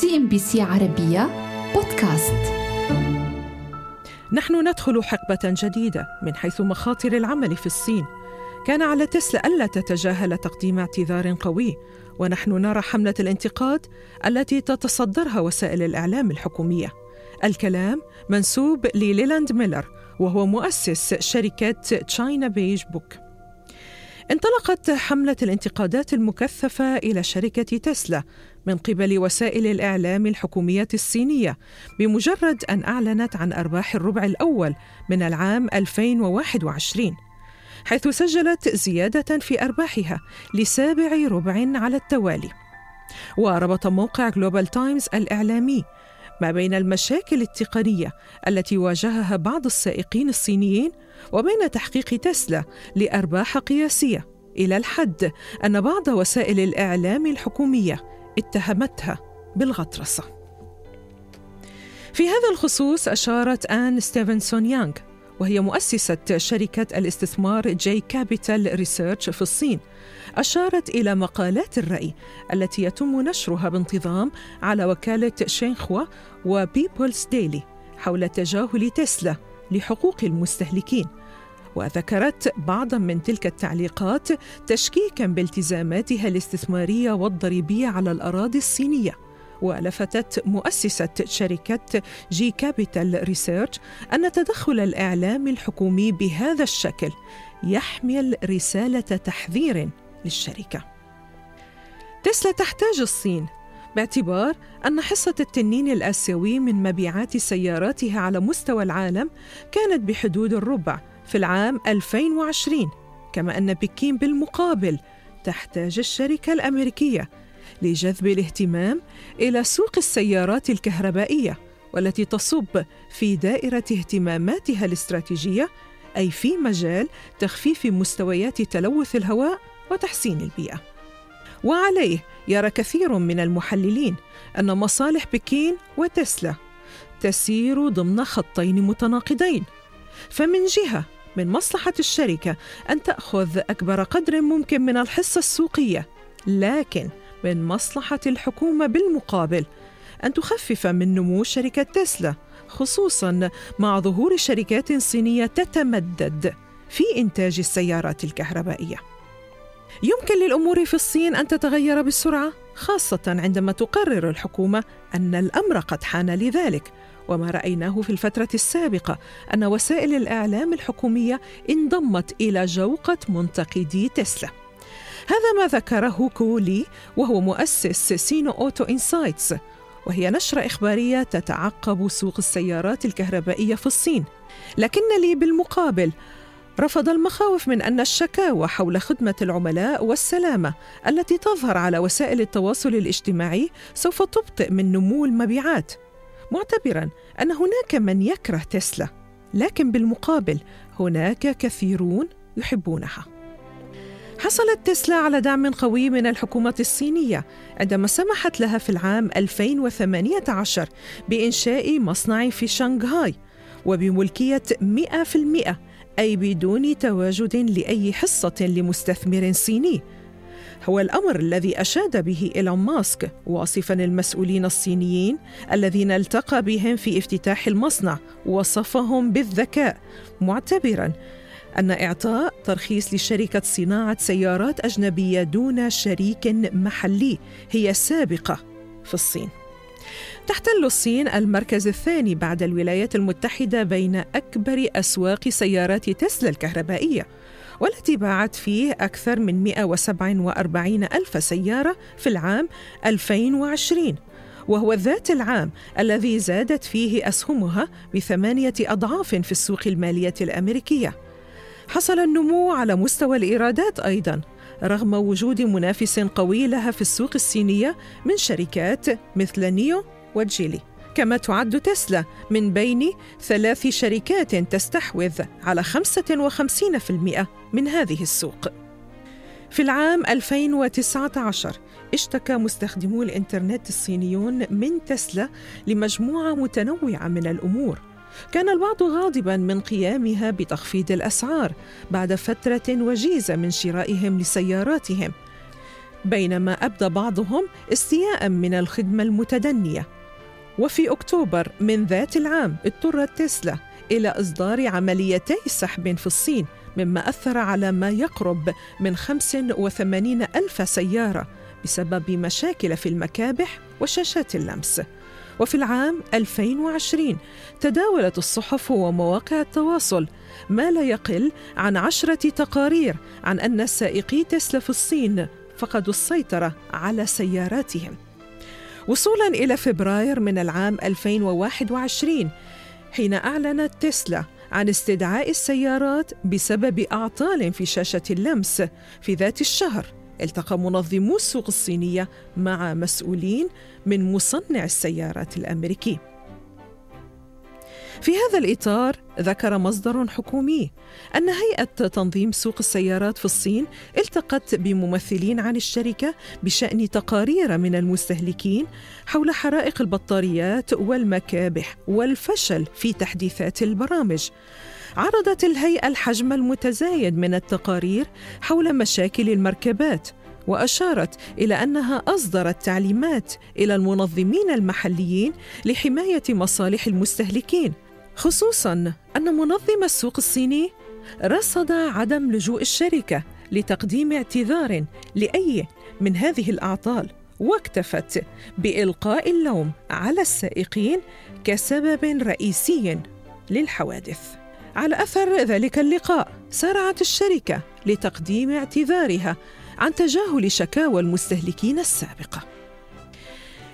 سي ان بي سي عربية بودكاست. نحن ندخل حقبة جديدة من حيث مخاطر العمل في الصين. كان على تسلا ألا تتجاهل تقديم اعتذار قوي ونحن نرى حملة الانتقاد التي تتصدرها وسائل الإعلام الحكومية. الكلام منسوب لليلاند ميلر وهو مؤسس شركة تشاينا بيج بوك انطلقت حملة الانتقادات المكثفة إلى شركة تسلا من قبل وسائل الإعلام الحكومية الصينية بمجرد أن أعلنت عن أرباح الربع الأول من العام 2021 حيث سجلت زيادة في أرباحها لسابع ربع على التوالي. وربط موقع جلوبال تايمز الإعلامي ما بين المشاكل التقنية التي واجهها بعض السائقين الصينيين وبين تحقيق تسلا لأرباح قياسية إلى الحد أن بعض وسائل الإعلام الحكومية اتهمتها بالغطرسة. في هذا الخصوص أشارت آن ستيفنسون يانغ وهي مؤسسة شركة الاستثمار جي كابيتال ريسيرش في الصين أشارت إلى مقالات الرأي التي يتم نشرها بانتظام على وكالة شينخوا وبيبولز ديلي حول تجاهل تسلا لحقوق المستهلكين وذكرت بعضا من تلك التعليقات تشكيكا بالتزاماتها الاستثمارية والضريبية على الأراضي الصينية ولفتت مؤسسة شركة جي كابيتال ريسيرش أن تدخل الإعلام الحكومي بهذا الشكل يحمل رسالة تحذير للشركة. تسلا تحتاج الصين باعتبار أن حصة التنين الآسيوي من مبيعات سياراتها على مستوى العالم كانت بحدود الربع في العام 2020 كما أن بكين بالمقابل تحتاج الشركة الأمريكية لجذب الاهتمام إلى سوق السيارات الكهربائية والتي تصب في دائرة اهتماماتها الاستراتيجية أي في مجال تخفيف مستويات تلوث الهواء وتحسين البيئة. وعليه يرى كثير من المحللين أن مصالح بكين وتسلا تسير ضمن خطين متناقضين فمن جهة من مصلحة الشركة أن تأخذ أكبر قدر ممكن من الحصة السوقية لكن من مصلحة الحكومة بالمقابل أن تخفف من نمو شركة تسلا خصوصا مع ظهور شركات صينية تتمدد في إنتاج السيارات الكهربائية. يمكن للأمور في الصين أن تتغير بسرعة خاصة عندما تقرر الحكومة أن الأمر قد حان لذلك وما رأيناه في الفترة السابقة أن وسائل الإعلام الحكومية انضمت إلى جوقة منتقدي تسلا. هذا ما ذكره كولي وهو مؤسس سينو أوتو إنسايتس وهي نشرة إخبارية تتعقب سوق السيارات الكهربائية في الصين. لكن لي بالمقابل رفض المخاوف من أن الشكاوى حول خدمة العملاء والسلامة التي تظهر على وسائل التواصل الاجتماعي سوف تبطئ من نمو المبيعات. معتبرا أن هناك من يكره تسلا لكن بالمقابل هناك كثيرون يحبونها. حصلت تسلا على دعم قوي من الحكومة الصينية عندما سمحت لها في العام 2018 بإنشاء مصنع في شنغهاي وبملكية 100% أي بدون تواجد لأي حصة لمستثمر صيني. هو الأمر الذي أشاد به إيلون ماسك واصفا المسؤولين الصينيين الذين التقى بهم في افتتاح المصنع وصفهم بالذكاء. معتبرا أن إعطاء ترخيص لشركة صناعة سيارات أجنبية دون شريك محلي هي سابقة في الصين. تحتل الصين المركز الثاني بعد الولايات المتحدة بين أكبر أسواق سيارات تسلا الكهربائية. والتي باعت فيه أكثر من 147 ألف سيارة في العام 2020 وهو ذات العام الذي زادت فيه أسهمها بثمانية أضعاف في السوق المالية الأمريكية. حصل النمو على مستوى الإيرادات أيضاً رغم وجود منافس قوي لها في السوق الصينية من شركات مثل نيو وجيلي. كما تعد تسلا من بين ثلاث شركات تستحوذ على 55% من هذه السوق. في العام 2019 اشتكى مستخدمو الإنترنت الصينيون من تسلا لمجموعة متنوعة من الأمور كان البعض غاضبا من قيامها بتخفيض الأسعار بعد فترة وجيزة من شرائهم لسياراتهم بينما أبدى بعضهم استياء من الخدمة المتدنية وفي أكتوبر من ذات العام اضطرت تسلا إلى إصدار عمليتي سحب في الصين مما أثر على ما يقرب من 85 ألف سيارة بسبب مشاكل في المكابح وشاشات اللمس. وفي العام 2020 تداولت الصحف ومواقع التواصل ما لا يقل عن عشرة تقارير عن أن سائقي تسلا في الصين فقدوا السيطرة على سياراتهم. وصولا إلى فبراير من العام 2021 حين أعلنت تسلا عن استدعاء السيارات بسبب أعطال في شاشة اللمس في ذات الشهر. التقى منظمو السوق الصينية مع مسؤولين من مصنع السيارات الأمريكي. في هذا الإطار ذكر مصدر حكومي أن هيئة تنظيم سوق السيارات في الصين التقت بممثلين عن الشركة بشأن تقارير من المستهلكين حول حرائق البطاريات والمكابح والفشل في تحديثات البرامج. عرضت الهيئة الحجم المتزايد من التقارير حول مشاكل المركبات وأشارت إلى أنها أصدرت تعليمات إلى المنظمين المحليين لحماية مصالح المستهلكين خصوصا أن منظم السوق الصيني رصد عدم لجوء الشركة لتقديم اعتذار لأي من هذه الأعطال واكتفت بإلقاء اللوم على السائقين كسبب رئيسي للحوادث. على أثر ذلك اللقاء سارعت الشركة لتقديم اعتذارها عن تجاهل شكاوى المستهلكين السابقة.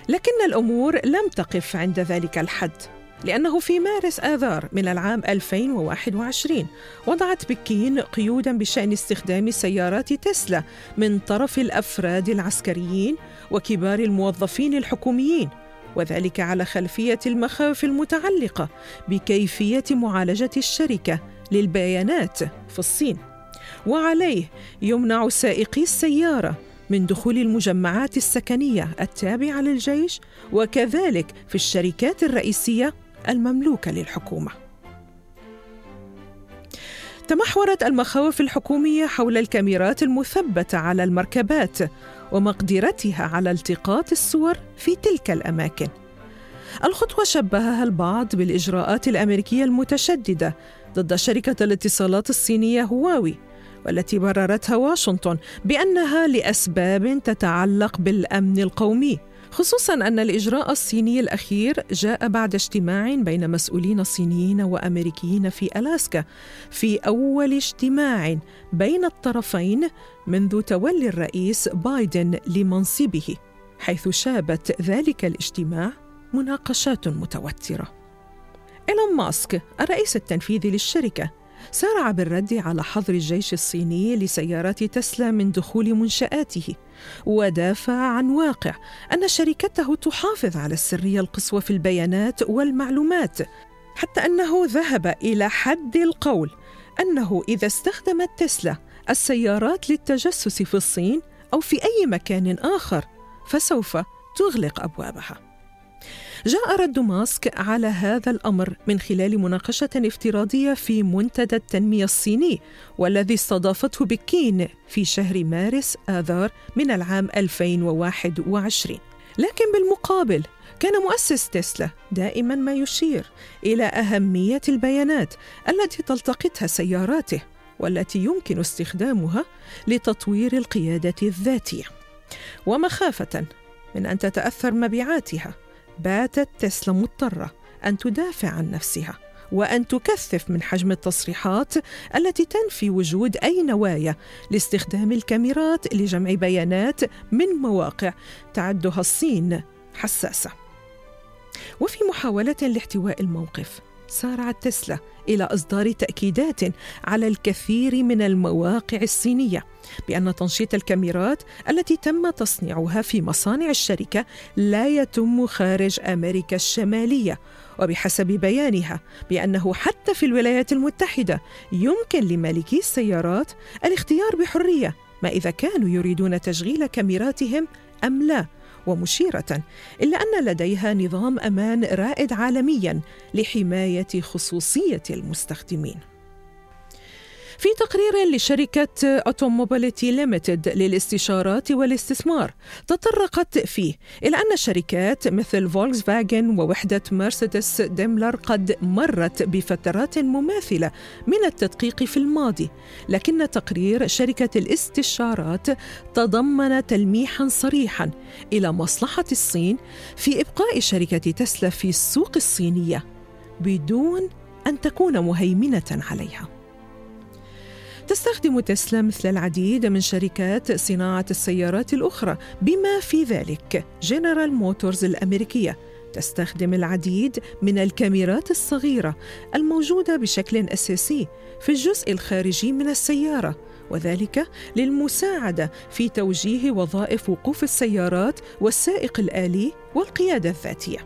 لكن الأمور لم تقف عند ذلك الحد. لأنه في مارس آذار من العام 2021 وضعت بكين قيودا بشأن استخدام سيارات تسلا من طرف الأفراد العسكريين وكبار الموظفين الحكوميين وذلك على خلفية المخاوف المتعلقة بكيفية معالجة الشركة للبيانات في الصين. وعليه يمنع سائقي السيارة من دخول المجمعات السكنية التابعة للجيش وكذلك في الشركات الرئيسية المملوكة للحكومة. تمحورت المخاوف الحكومية حول الكاميرات المثبتة على المركبات ومقدرتها على التقاط الصور في تلك الأماكن. الخطوة شبهها البعض بالإجراءات الأمريكية المتشددة ضد شركة الاتصالات الصينية هواوي والتي بررتها واشنطن بأنها لأسباب تتعلق بالأمن القومي خصوصا أن الإجراء الصيني الأخير جاء بعد اجتماع بين مسؤولين صينيين وأمريكيين في ألاسكا في أول اجتماع بين الطرفين منذ تولي الرئيس بايدن لمنصبه حيث شابت ذلك الاجتماع مناقشات متوترة. إيلون ماسك الرئيس التنفيذي للشركة سارع بالرد على حظر الجيش الصيني لسيارات تسلا من دخول منشآته ودافع عن واقع أن شركته تحافظ على السرية القصوى في البيانات والمعلومات حتى أنه ذهب إلى حد القول أنه إذا استخدمت تسلا السيارات للتجسس في الصين أو في أي مكان آخر فسوف تغلق أبوابها. جاء رد ماسك على هذا الأمر من خلال مناقشة افتراضية في منتدى التنمية الصيني والذي استضافته بكين في شهر مارس آذار من العام 2021 لكن بالمقابل كان مؤسس تسلا دائما ما يشير إلى أهمية البيانات التي تلتقطها سياراته والتي يمكن استخدامها لتطوير القيادة الذاتية. ومخافة من أن تتأثر مبيعاتها باتت تسلا مضطرة أن تدافع عن نفسها وأن تكثف من حجم التصريحات التي تنفي وجود أي نوايا لاستخدام الكاميرات لجمع بيانات من مواقع تعدها الصين حساسة. وفي محاولة لاحتواء الموقف سارعت تسلا إلى إصدار تأكيدات على الكثير من المواقع الصينية بأن تنشيط الكاميرات التي تم تصنيعها في مصانع الشركة لا يتم خارج أمريكا الشمالية. وبحسب بيانها بأنه حتى في الولايات المتحدة يمكن لمالكي السيارات الاختيار بحرية ما إذا كانوا يريدون تشغيل كاميراتهم أم لا. ومشيرة إلا أن لديها نظام أمان رائد عالميا لحماية خصوصية المستخدمين. في تقرير لشركة أوتوموبيليتي ليميتد للاستشارات والاستثمار تطرقت فيه إلى أن شركات مثل فولكس فاجن ووحدة مرسيدس ديملر قد مرت بفترات مماثلة من التدقيق في الماضي لكن تقرير شركة الاستشارات تضمن تلميحا صريحا إلى مصلحة الصين في إبقاء شركة تسلا في السوق الصينية بدون أن تكون مهيمنة عليها. تستخدم تسلا مثل العديد من شركات صناعة السيارات الأخرى بما في ذلك جنرال موتورز الأمريكية تستخدم العديد من الكاميرات الصغيرة الموجودة بشكل أساسي في الجزء الخارجي من السيارة وذلك للمساعدة في توجيه وظائف وقوف السيارات والسائق الآلي والقيادة الذاتية.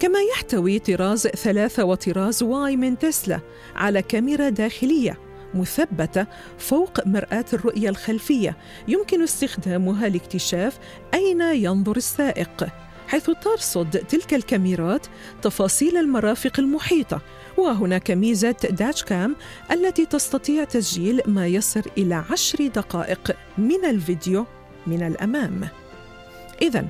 كما يحتوي طراز ثلاثة وطراز واي من تسلا على كاميرا داخلية مثبتة فوق مرآة الرؤية الخلفية. يمكن استخدامها لاكتشاف أين ينظر السائق. حيث ترصد تلك الكاميرات تفاصيل المرافق المحيطة. وهناك ميزة داتش كام التي تستطيع تسجيل ما يصل إلى عشر دقائق من الفيديو من الأمام. إذا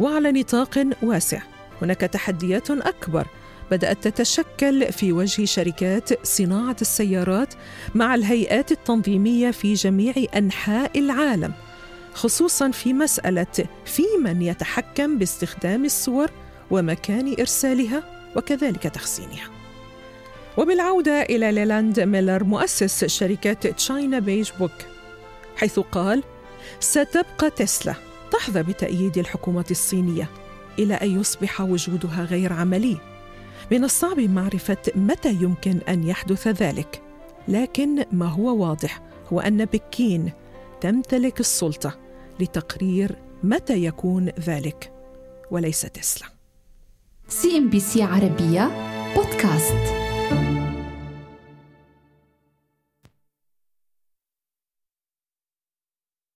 وعلى نطاق واسع هناك تحديات أكبر بدأت تتشكل في وجه شركات صناعة السيارات مع الهيئات التنظيمية في جميع أنحاء العالم خصوصا في مسألة في من يتحكم باستخدام الصور ومكان إرسالها وكذلك تخزينها. وبالعودة إلى ليلاند ميلر مؤسس شركة تشاينا بيج بوك حيث قال ستبقى تسلا تحظى بتأييد الحكومة الصينية إلى أن يصبح وجودها غير عملي. من الصعب معرفة متى يمكن أن يحدث ذلك. لكن ما هو واضح هو أن بكين تمتلك السلطة لتقرير متى يكون ذلك وليس تسلا. سي إن بي سي عربية بودكاست.